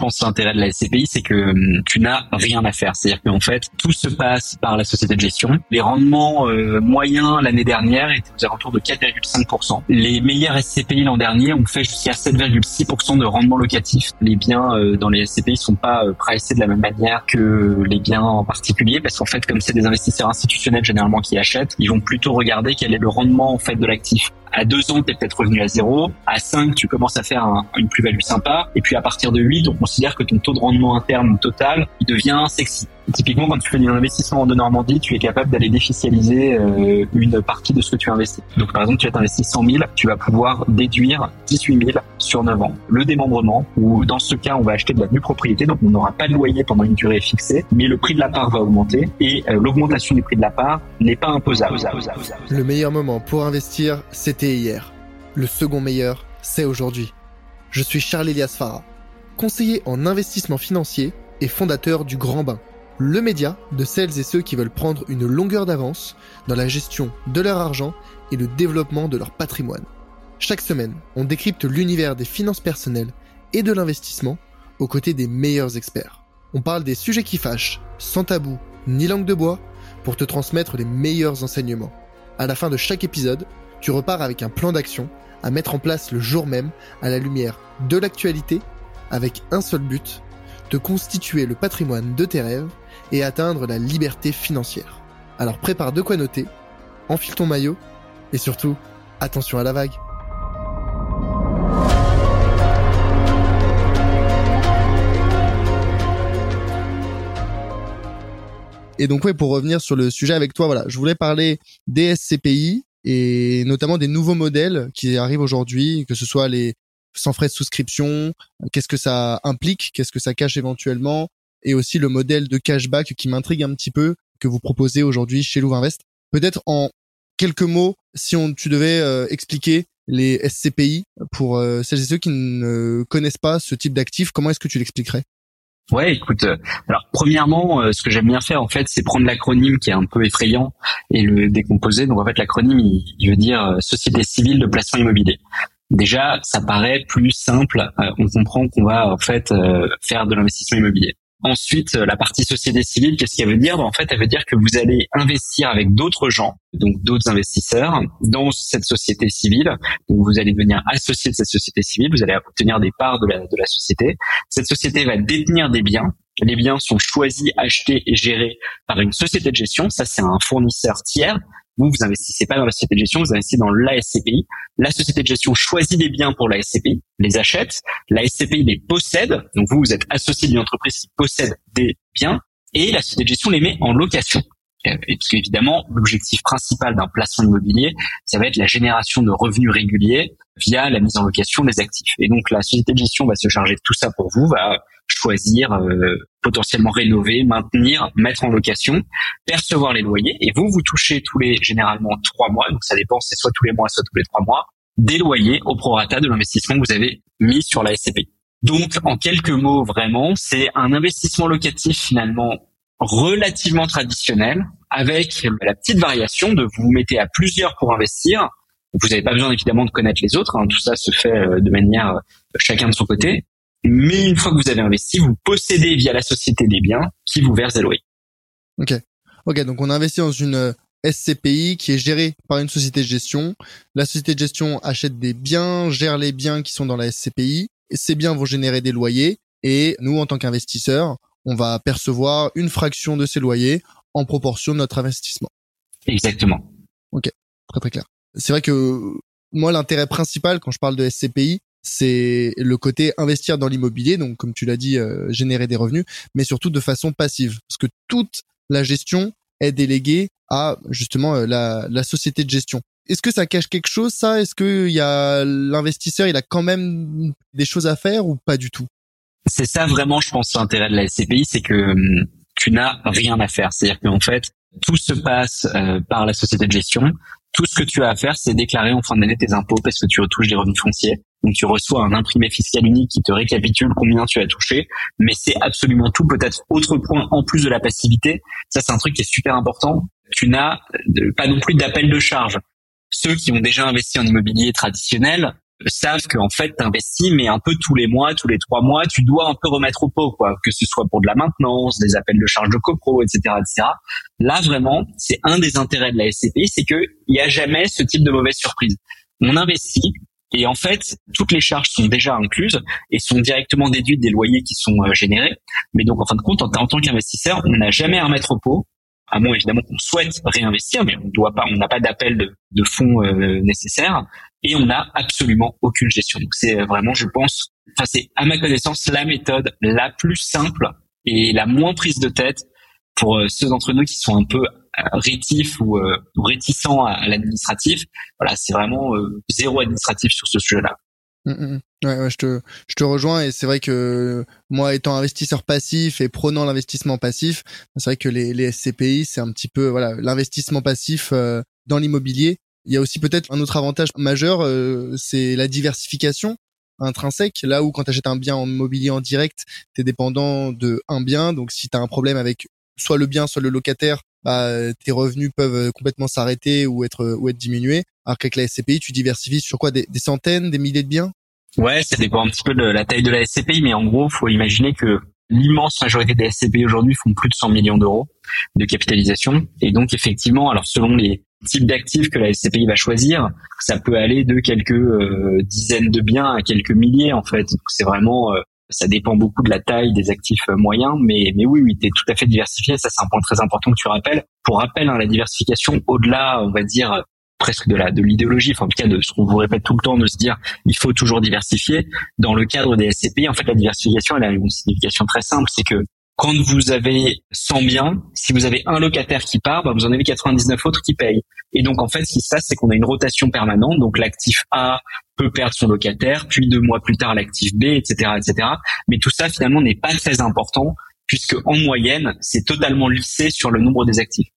pense, l'intérêt de la SCPI, c'est que hum, tu n'as rien à faire. C'est-à-dire qu'en fait, tout se passe par la société de gestion. Les rendements euh, moyens l'année dernière étaient aux alentours de 4,5%. Les meilleurs SCPI l'an dernier ont fait jusqu'à 7,6% de rendement locatif. Les biens euh, dans les SCPI sont pas euh, pricés de la même manière que les biens en particulier, parce qu'en fait, comme c'est des investisseurs institutionnels généralement qui achètent, ils vont plutôt regarder quel est le rendement en fait de l'actif. À deux ans, tu es peut-être revenu à zéro. À cinq, tu commences à faire une plus-value sympa. Et puis à partir de 8, on considère que ton taux de rendement interne total, il devient sexy. typiquement, quand tu fais un investissement de Normandie, tu es capable d'aller défiscaliser euh, une partie de ce que tu investis. Donc par exemple, tu as investi 100 000, tu vas pouvoir déduire 18 000 sur 9 ans. Le démembrement, ou dans ce cas, on va acheter de la nue propriété, donc on n'aura pas de loyer pendant une durée fixée, mais le prix de la part va augmenter et euh, l'augmentation du prix de la part n'est pas imposable. Le meilleur moment pour investir, c'est hier. Le second meilleur, c'est aujourd'hui. Je suis Charles Elias Farah, conseiller en investissement financier et fondateur du Grand Bain, le média de celles et ceux qui veulent prendre une longueur d'avance dans la gestion de leur argent et le développement de leur patrimoine. Chaque semaine, on décrypte l'univers des finances personnelles et de l'investissement aux côtés des meilleurs experts. On parle des sujets qui fâchent, sans tabou ni langue de bois, pour te transmettre les meilleurs enseignements. À la fin de chaque épisode, tu repars avec un plan d'action à mettre en place le jour même à la lumière de l'actualité avec un seul but, de constituer le patrimoine de tes rêves et atteindre la liberté financière. Alors prépare de quoi noter, enfile ton maillot et surtout, attention à la vague. Et donc ouais, pour revenir sur le sujet avec toi, voilà, je voulais parler des SCPI, et notamment des nouveaux modèles qui arrivent aujourd'hui, que ce soit les sans frais de souscription, qu'est-ce que ça implique, qu'est-ce que ça cache éventuellement, et aussi le modèle de cashback qui m'intrigue un petit peu que vous proposez aujourd'hui chez Louvainvest. Peut-être en quelques mots, si on tu devais euh, expliquer les SCPI pour euh, celles et ceux qui ne connaissent pas ce type d'actifs, comment est-ce que tu l'expliquerais? Ouais, écoute, euh, alors premièrement, euh, ce que j'aime bien faire en fait, c'est prendre l'acronyme qui est un peu effrayant et le décomposer. Donc en fait, l'acronyme, il, veut dire euh, Société civile de placement immobilier. Déjà, ça paraît plus simple. on comprend qu'on va en fait faire de l'investissement immobilier. Ensuite, la partie société civile, qu'est-ce qu'elle veut dire? En fait, elle veut dire que vous allez investir avec d'autres gens, donc d'autres investisseurs, dans cette société civile. Donc, vous allez devenir associé de cette société civile, vous allez obtenir des parts de la, de la société. Cette société va détenir des biens. Les biens sont choisis, achetés et gérés par une société de gestion. Ça, c'est un fournisseur tiers vous, vous investissez pas dans la société de gestion, vous investissez dans la SCPI. La société de gestion choisit des biens pour la SCPI, les achète. La SCPI les possède. Donc vous, vous êtes associé d'une entreprise qui possède des biens et la société de gestion les met en location. Euh, et parce qu'évidemment, l'objectif principal d'un placement immobilier, ça va être la génération de revenus réguliers via la mise en location des actifs. Et donc la société de gestion va se charger de tout ça pour vous, va choisir, euh, potentiellement rénover, maintenir, mettre en location, percevoir les loyers. Et vous, vous touchez tous les, généralement, trois mois, donc ça dépend, c'est soit tous les mois, soit tous les trois mois, des loyers au prorata de l'investissement que vous avez mis sur la SCP. Donc, en quelques mots, vraiment, c'est un investissement locatif finalement relativement traditionnel, avec la petite variation de vous vous mettez à plusieurs pour investir. Vous n'avez pas besoin évidemment de connaître les autres, hein. tout ça se fait euh, de manière euh, chacun de son côté. Mais une fois que vous avez investi, vous possédez via la société des biens qui vous verse des loyers. Ok. Ok, donc on a investi dans une euh, SCPI qui est gérée par une société de gestion. La société de gestion achète des biens, gère les biens qui sont dans la SCPI. Ces biens vont générer des loyers. Et nous, en tant qu'investisseurs, on va percevoir une fraction de ces loyers en proportion de notre investissement. Exactement. Ok, très très clair. C'est vrai que moi, l'intérêt principal quand je parle de SCPI, c'est le côté investir dans l'immobilier, donc comme tu l'as dit, euh, générer des revenus, mais surtout de façon passive, parce que toute la gestion est déléguée à justement euh, la, la société de gestion. Est-ce que ça cache quelque chose, ça? Est-ce que y a l'investisseur, il a quand même des choses à faire ou pas du tout? C'est ça vraiment, je pense, l'intérêt de la SCPI, c'est que hum, tu n'as rien à faire. C'est-à-dire qu'en fait, tout se passe euh, par la société de gestion. Tout ce que tu as à faire, c'est déclarer en fin d'année tes impôts parce que tu retouches des revenus fonciers. Donc tu reçois un imprimé fiscal unique qui te récapitule combien tu as touché, mais c'est absolument tout. Peut-être autre point en plus de la passivité, ça c'est un truc qui est super important. Tu n'as pas non plus d'appel de charge. Ceux qui ont déjà investi en immobilier traditionnel savent qu'en fait t'investis mais un peu tous les mois, tous les trois mois, tu dois un peu remettre au pot quoi, que ce soit pour de la maintenance, des appels de charge de copro, etc., etc. Là vraiment, c'est un des intérêts de la SCPI, c'est que il y a jamais ce type de mauvaise surprise. On investit et en fait toutes les charges sont déjà incluses et sont directement déduites des loyers qui sont euh, générés. Mais donc en fin de compte, en, en tant qu'investisseur, on n'a jamais à remettre au pot à moins évidemment qu'on souhaite réinvestir, mais on doit pas, on n'a pas d'appel de, de, fonds euh, nécessaires et on n'a absolument aucune gestion. Donc c'est vraiment, je pense, enfin c'est à ma connaissance la méthode la plus simple et la moins prise de tête pour euh, ceux d'entre nous qui sont un peu euh, rétifs ou, réticents à, l'administratif. Voilà, c'est vraiment zéro administratif sur ce sujet-là. Mmh, mmh. Ouais, je te, je te rejoins et c'est vrai que moi, étant investisseur passif et prenant l'investissement passif, c'est vrai que les, les SCPI, c'est un petit peu voilà l'investissement passif euh, dans l'immobilier. Il y a aussi peut-être un autre avantage majeur, euh, c'est la diversification intrinsèque. Là où quand tu achètes un bien en immobilier en direct, tu es dépendant de un bien. Donc si tu as un problème avec soit le bien, soit le locataire, bah, tes revenus peuvent complètement s'arrêter ou être ou être diminués. Alors qu'avec la SCPI, tu diversifies sur quoi? Des, centaines, des milliers de biens? Ouais, ça dépend un petit peu de la taille de la SCPI, mais en gros, faut imaginer que l'immense majorité des SCPI aujourd'hui font plus de 100 millions d'euros de capitalisation. Et donc, effectivement, alors selon les types d'actifs que la SCPI va choisir, ça peut aller de quelques euh, dizaines de biens à quelques milliers, en fait. C'est vraiment, euh, ça dépend beaucoup de la taille des actifs euh, moyens, mais, mais oui, oui, tu es tout à fait diversifié. Ça, c'est un point très important que tu rappelles. Pour rappel, hein, la diversification, au-delà, on va dire, presque de la de l'idéologie, enfin en tout cas de ce qu'on vous répète tout le temps, de se dire il faut toujours diversifier. Dans le cadre des SCPI, en fait, la diversification, elle a une signification très simple, c'est que quand vous avez 100 biens, si vous avez un locataire qui part, bah, vous en avez 99 autres qui payent. Et donc en fait, ce qui se passe, c'est qu'on a une rotation permanente. Donc l'actif A peut perdre son locataire, puis deux mois plus tard l'actif B, etc., etc. Mais tout ça finalement n'est pas très important puisque en moyenne, c'est totalement lissé sur le nombre des actifs.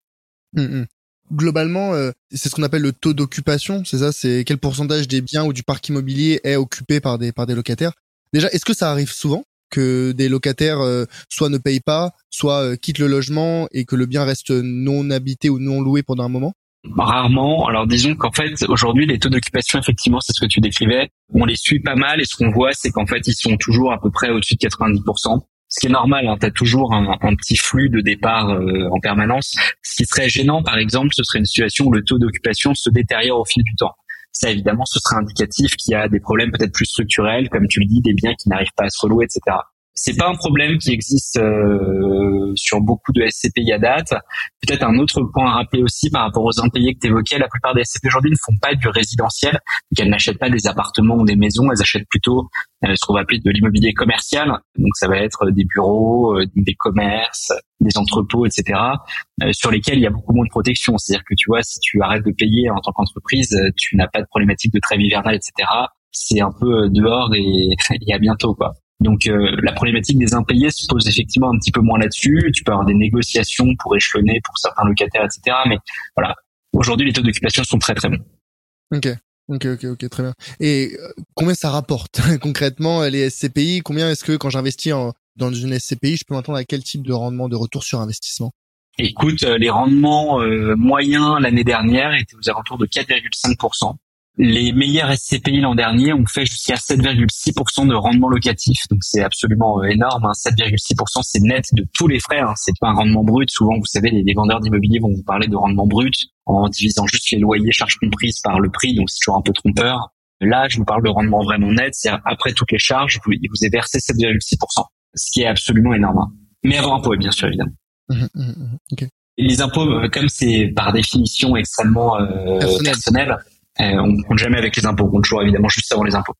Mmh, mmh globalement, euh, c'est ce qu'on appelle le taux d'occupation, c'est ça C'est quel pourcentage des biens ou du parc immobilier est occupé par des, par des locataires. Déjà, est-ce que ça arrive souvent que des locataires euh, soit ne payent pas, soit euh, quittent le logement et que le bien reste non habité ou non loué pendant un moment? Rarement. Alors disons qu'en fait aujourd'hui les taux d'occupation effectivement c'est ce que tu décrivais, on les suit pas mal et ce qu'on voit c'est qu'en fait ils sont toujours à peu près au-dessus de 90% ce qui est normal. Hein, tu as toujours un, petit flux de départ euh, en permanence. Ce qui serait gênant, par exemple, ce serait une situation où le taux d'occupation se détériore au fil du temps. Ça, évidemment, ce serait indicatif qu'il y a des problèmes peut-être plus structurels, comme tu le dis, des biens qui n'arrivent pas à se relouer, etc. C'est pas un problème qui existe euh, sur beaucoup de SCPI à date. Peut-être un autre point à rappeler aussi par rapport aux impayés que tu évoquais, la plupart des SCP aujourd'hui ne font pas du résidentiel, donc elles n'achètent pas des appartements ou des maisons, elles achètent plutôt euh, ce qu'on va appeler de l'immobilier commercial. Donc ça va être des bureaux, euh, des commerces, des entrepôts, etc. sur lesquels il y a beaucoup moins de protection. C'est-à-dire que tu vois, si tu arrêtes de payer en tant qu'entreprise, tu n'as pas de problématique de trêve hivernale, etc. C'est un peu dehors et, et à bientôt quoi. Donc euh, la problématique des impayés se pose effectivement un petit peu moins là-dessus. Tu peux avoir des négociations pour échelonner pour certains locataires, etc. Mais voilà, aujourd'hui les taux d'occupation sont très très bons. Ok. Ok, ok, ok, très bien. Et euh, combien ça rapporte concrètement les SCPI Combien est-ce que quand j'investis dans une SCPI, je peux m'attendre à quel type de rendement de retour sur investissement? Écoute, euh, les rendements moyens l'année dernière étaient aux alentours de 4,5%. Les meilleurs SCPI l'an dernier ont fait jusqu'à 7,6% de rendement locatif, donc c'est absolument euh, énorme. Hein. 7,6% c'est net de tous les frais, hein. c'est pas un rendement brut. Souvent, vous savez, les, vendeurs d'immobilier vont vous parler de rendement brut en divisant juste les loyers, charges comprises par le prix, donc c'est toujours un peu trompeur. Là, je vous parle de rendement vraiment net, c'est après toutes les charges, vous, il vous est versé 7,6%, ce qui est absolument énorme. Hein. Mais avant impôt, bien sûr, évidemment. Mmh, mmh, mmh, les impôts, euh, comme c'est par définition extrêmement euh, personnel on compte jamais avec les impôts, on compte toujours évidemment juste avant les impôts.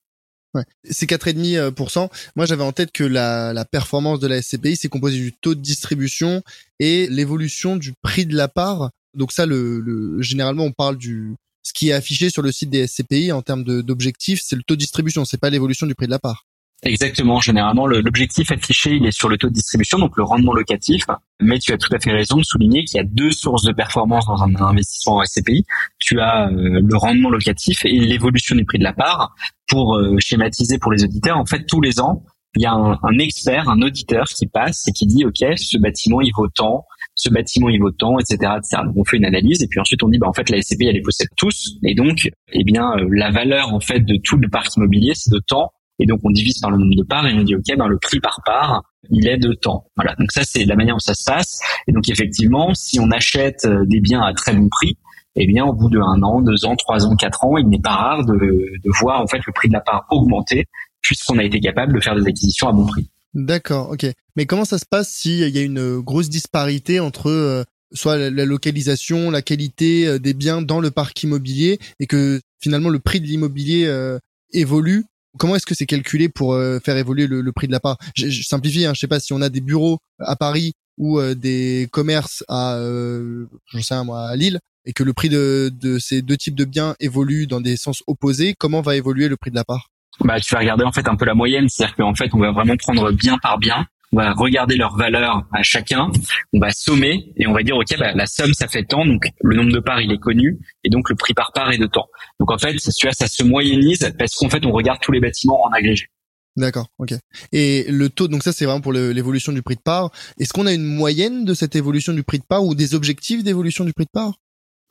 Ouais. C'est 4,5%. Moi, j'avais en tête que la, la performance de la SCPI, c'est composé du taux de distribution et l'évolution du prix de la part. Donc ça, le, le, généralement, on parle du ce qui est affiché sur le site des SCPI en termes d'objectifs, c'est le taux de distribution, c'est pas l'évolution du prix de la part. Exactement. Généralement, l'objectif affiché, il est sur le taux de distribution, donc le rendement locatif. Mais tu as tout à fait raison de souligner qu'il y a deux sources de performance dans un investissement en SCPI. Tu as euh, le rendement locatif et l'évolution du prix de la part. Pour euh, schématiser pour les auditeurs, en fait, tous les ans, il y a un, un, expert, un auditeur qui passe et qui dit, OK, ce bâtiment, il vaut tant, ce bâtiment il vaut tant, etc., etc. Donc on fait une analyse et puis ensuite on dit bah en fait la SCPI elle les possède tous et donc eh bien euh, la valeur en fait de tout le parc immobilier c'est de temps et donc on divise par le nombre de parts et on dit ok ben le prix par part il est de temps. Voilà donc ça c'est la manière dont ça se passe et donc effectivement si on achète euh, des biens à très bon prix eh bien au bout de un an, deux ans, trois ans, quatre ans, il n'est pas rare de, de voir en fait le prix de la part augmenter puisqu'on a été capable de faire des acquisitions à bon prix. D'accord, ok. Mais comment ça se passe s'il y a une grosse disparité entre euh, soit la, localisation, la qualité euh, des biens dans le parc immobilier et que finalement le prix de l'immobilier euh, évolue Comment est-ce que c'est calculé pour faire évoluer le, prix de la part? Je, je, simplifie, hein, je sais pas si on a des bureaux à Paris ou des commerces à, je sais à Lille, et que le prix de, de ces deux types de biens évolue dans des sens opposés. Comment va évoluer le prix de la part? Bah, tu vas regarder en fait un peu la moyenne, c'est-à-dire qu'en fait on va vraiment prendre bien par bien, on va regarder leur valeur à chacun, on va sommer et on va dire ok bah, la somme ça fait tant, donc le nombre de parts il est connu et donc le prix par part est de temps. Donc en fait tu vois ça se moyennise parce qu'en fait on regarde tous les bâtiments en agrégé. D'accord, ok. Et le taux, donc ça c'est vraiment pour l'évolution du prix de part. Est-ce qu'on a une moyenne de cette évolution du prix de part ou des objectifs d'évolution du prix de part?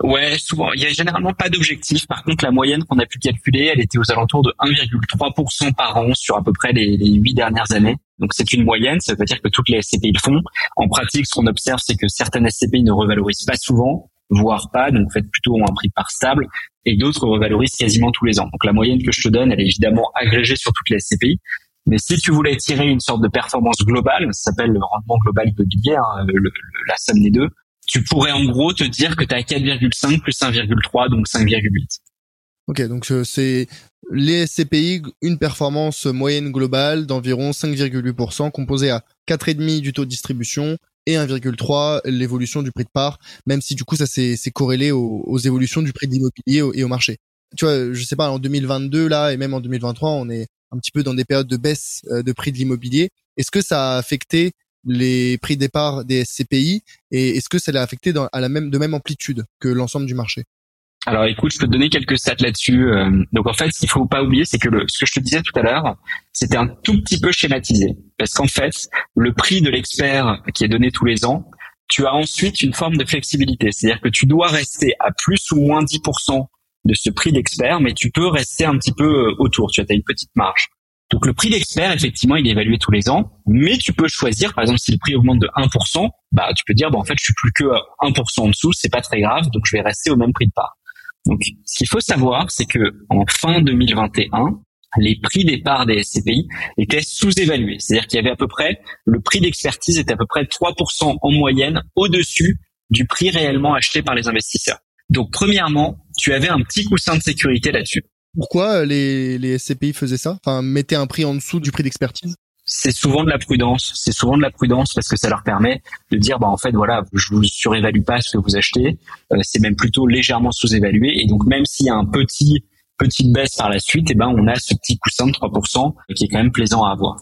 Ouais, souvent. Il y a généralement pas d'objectif. Par contre, la moyenne qu'on a pu calculer, elle était aux alentours de 1,3% par an sur à peu près les huit dernières années. Donc c'est une moyenne, ça veut dire que toutes les SCPI le font. En pratique, ce qu'on observe, c'est que certaines SCPI ne revalorisent pas souvent, voire pas, donc fait plutôt un prix par stable, et d'autres revalorisent quasiment tous les ans. Donc la moyenne que je te donne, elle est évidemment agrégée sur toutes les SCPI. Mais si tu voulais tirer une sorte de performance globale, ça s'appelle le rendement global immobilier, hein, la somme des deux, tu pourrais en gros te dire que tu as 4,5 plus 1,3, donc 5,8. Ok, donc euh, c'est les SCPI, une performance moyenne globale d'environ 5,8%, composée à 4,5 du taux de distribution et 1,3 l'évolution du prix de part, même si du coup ça c'est corrélé aux, évolutions du prix de l'immobilier et au marché. Tu vois, je sais pas, en 2022 là et même en 2023, on est un petit peu dans des périodes de baisse euh, de prix de l'immobilier. Est-ce que ça a affecté les prix départ des SCPI et est-ce que ça l'a affecté dans, à la même de même amplitude que l'ensemble du marché? Alors écoute, je peux te donner quelques stats là-dessus. Euh, donc en fait, ce qu'il faut pas oublier, c'est que le, ce que je te disais tout à l'heure, c'était un tout petit peu schématisé. Parce qu'en fait, le prix de l'expert qui est donné tous les ans, tu as ensuite une forme de flexibilité. C'est-à-dire que tu dois rester à plus ou moins 10% de ce prix d'expert, mais tu peux rester un petit peu euh, autour. Tu as une petite marge. Donc le prix d'expert, effectivement, il est évalué tous les ans, mais tu peux choisir, par exemple, si le prix augmente de 1%, bah tu peux dire, bah, en fait, je suis plus que 1% en dessous, c'est pas très grave, donc je vais rester au même prix de part. Donc ce qu'il faut savoir, c'est que en fin 2021, les prix des parts des SCPI étaient sous-évalués. C'est-à-dire qu'il y avait à peu près, le prix d'expertise était à peu près 3% en moyenne au-dessus du prix réellement acheté par les investisseurs. Donc premièrement, tu avais un petit coussin de sécurité là-dessus. Pourquoi euh, les, les SCPI faisaient ça? Enfin, mettaient un prix en dessous du prix d'expertise? C'est souvent de la prudence. C'est souvent de la prudence parce que ça leur permet de dire, bah en fait, voilà, je vous surévalue pas ce que vous achetez. Euh, c'est même plutôt légèrement sous-évalué. Et donc, même s'il y a un petit petite baisse par la suite, eh ben on a ce petit coussin de 3% qui est quand même plaisant à avoir.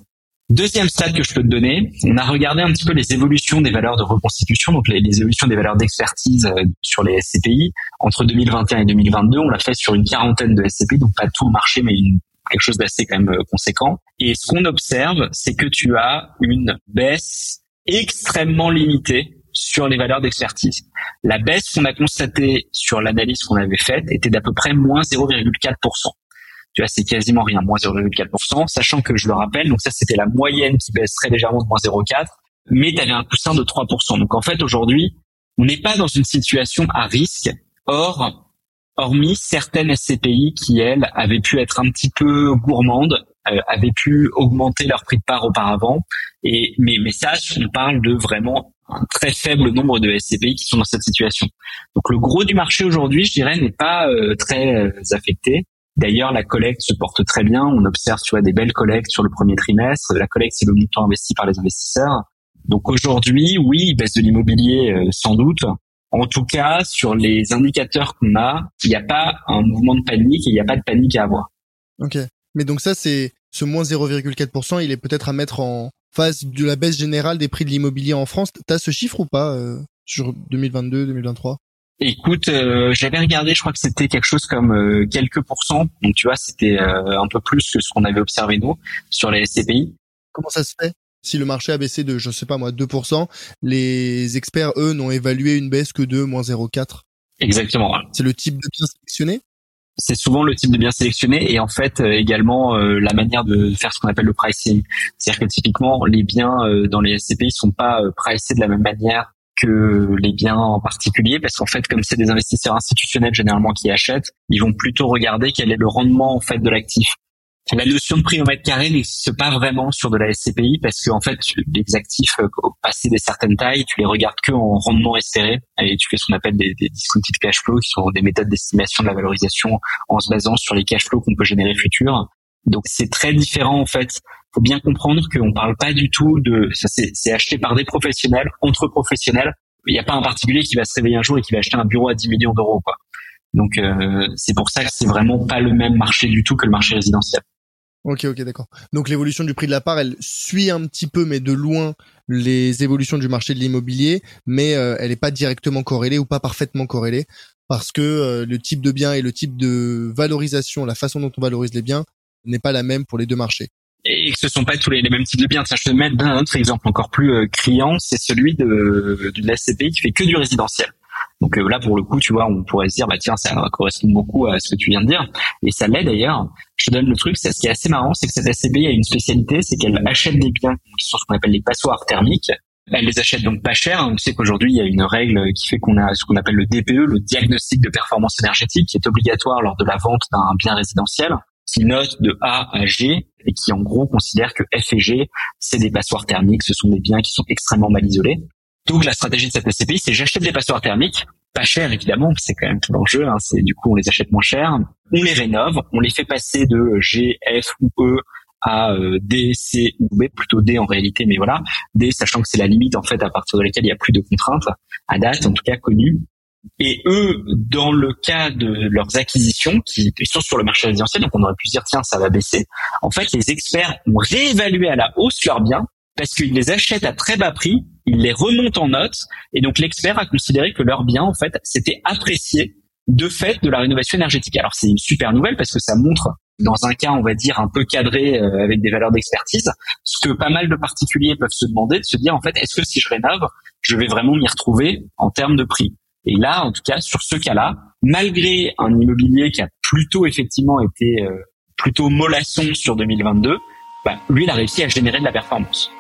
Deuxième stade que je peux te donner, on a regardé un petit peu les évolutions des valeurs de reconstitution, donc les, évolutions des valeurs d'expertise euh, sur les SCPI entre 2021 et 2022. On l'a fait sur une quarantaine de SCPI, donc pas tout le marché, mais une, quelque chose d'assez quand même euh, conséquent. Et ce qu'on observe, c'est que tu as une baisse extrêmement limitée sur les valeurs d'expertise. La baisse qu'on a constatée sur l'analyse qu'on avait faite était d'à peu près moins 0,4% tu vois, c'est quasiment rien, moins 0,4%, sachant que je le rappelle, donc ça c'était la moyenne qui baisse très légèrement de moins 0,4, mais tu avais un coussin de 3%. Donc en fait aujourd'hui, on n'est pas dans une situation à risque. Or, hormis certaines SCPI qui elles avaient pu être un petit peu gourmandes, euh, avaient pu augmenter leur prix de part auparavant, et mais mais ça, on parle de vraiment un très faible nombre de SCPI qui sont dans cette situation. Donc le gros du marché aujourd'hui, je dirais, n'est pas euh, très euh, affecté. D'ailleurs, la collecte se porte très bien. On observe, tu vois, des belles collectes sur le premier trimestre. La collecte, c'est le montant investi par les investisseurs. Donc aujourd'hui, oui, baisse de l'immobilier, euh, sans doute. En tout cas, sur les indicateurs qu'on a, il n'y a pas un mouvement de panique et il n'y a pas de panique à avoir. Ok. Mais donc ça, c'est ce moins 0,4%, il est peut-être à mettre en face de la baisse générale des prix de l'immobilier en France. T'as ce chiffre ou pas euh, sur 2022, 2023 Écoute, euh, j'avais regardé, je crois que c'était quelque chose comme euh, quelques pourcents. Donc tu vois, c'était euh, un peu plus que ce qu'on avait observé nous sur les SCPI. Comment ça se fait Si le marché a baissé de, je sais pas moi, 2%, les experts, eux, n'ont évalué une baisse que de moins 0,4. Exactement. C'est le type de bien sélectionné? C'est souvent le type de bien sélectionné et en fait euh, également euh, la manière de faire ce qu'on appelle le pricing. C'est-à-dire que typiquement les biens euh, dans les SCPI sont pas pricés de la même manière que les biens en particulier parce qu'en fait comme c'est des investisseurs institutionnels généralement qui achètent, ils vont plutôt regarder quel est le rendement en fait de l'actif la notion de prix au mètre carré n'existe pas vraiment sur de la SCPI parce que en fait les actifs euh, au passé des certaines tailles, tu les regardes que en rendement espéré et tu fais ce qu'on appelle des, des discounted cash flow qui sont des méthodes d'estimation de la valorisation en se basant sur les cash flows qu'on peut générer futurs. Donc c'est très différent en fait. Faut bien comprendre qu'on parle pas du tout de ça c'est acheté par des professionnels entre professionnels. Il n'y a pas un particulier qui va se réveiller un jour et qui va acheter un bureau à 10 millions d'euros quoi. Donc euh, c'est pour ça que c'est vraiment pas le même marché du tout que le marché résidentiel. Ok, ok, d'accord. Donc l'évolution du prix de la part, elle suit un petit peu, mais de loin, les évolutions du marché de l'immobilier, mais euh, elle n'est pas directement corrélée ou pas parfaitement corrélée, parce que euh, le type de bien et le type de valorisation, la façon dont on valorise les biens, n'est pas la même pour les deux marchés. Et ce sont pas tous les, mêmes types de biens. Tiens, je te mets un autre exemple encore plus criant, c'est celui de, de la qui fait que du résidentiel. Donc euh, là, pour le coup, tu vois, on pourrait se dire, bah tiens, ça correspond beaucoup à ce que tu viens de dire, et ça l'est d'ailleurs. Je te donne le truc, c'est ce qui est assez marrant, c'est que cette SCPI a une spécialité, c'est qu'elle achète des biens qui sont ce qu'on appelle les passoires thermiques. Elle les achète donc pas cher. On sait qu'aujourd'hui, il y a une règle qui fait qu'on a ce qu'on appelle le DPE, le diagnostic de performance énergétique, qui est obligatoire lors de la vente d'un bien résidentiel qui note de A à G et qui en gros considère que F et G, c'est des passoires thermiques, ce sont des biens qui sont extrêmement mal isolés. Donc la stratégie de cette SCPI, c'est j'achète des passoires thermiques, pas cher évidemment, c'est quand même tout l'enjeu. Hein, c'est du coup on les achète moins cher, on les rénove, on les fait passer de G, F ou E à euh, D, C ou B, plutôt D en réalité, mais voilà, D sachant que c'est la limite en fait à partir de laquelle il y a plus de contraintes à date, en tout cas connues. Et eux, dans le cas de leurs acquisitions, qui sont sur le marché résidentiel, donc on aurait pu dire tiens ça va baisser. En fait, les experts ont réévalué à la hausse leurs biens parce qu'ils les achètent à très bas prix, ils les remontent en notes, et donc l'expert a considéré que leur bien, en fait, s'était apprécié de fait de la rénovation énergétique. Alors c'est une super nouvelle parce que ça montre dans un cas, on va dire, un peu cadré euh, avec des valeurs d'expertise, ce que pas mal de particuliers peuvent se demander, de se dire, en fait, est-ce que si je rénove, je vais vraiment m'y retrouver en termes de prix? Et là, en tout cas, sur ce cas-là, malgré un immobilier qui a plutôt effectivement été euh, plutôt mollasson sur 2022, bah, lui, il a réussi à générer de la performance.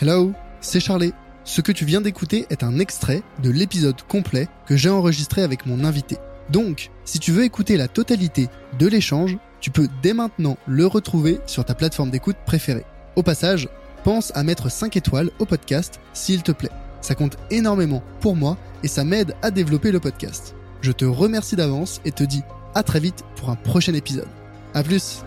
Hello, c'est Charlie. Ce que tu viens d'écouter est un extrait de l'épisode complet que j'ai enregistré avec mon invité. Donc, si tu veux écouter la totalité de l'échange, tu peux dès maintenant le retrouver sur ta plateforme d'écoute préférée. Au passage, pense à mettre 5 étoiles au podcast s'il te plaît. Ça compte énormément pour moi et ça m'aide à développer le podcast. Je te remercie d'avance et te dis à très vite pour un prochain épisode. A plus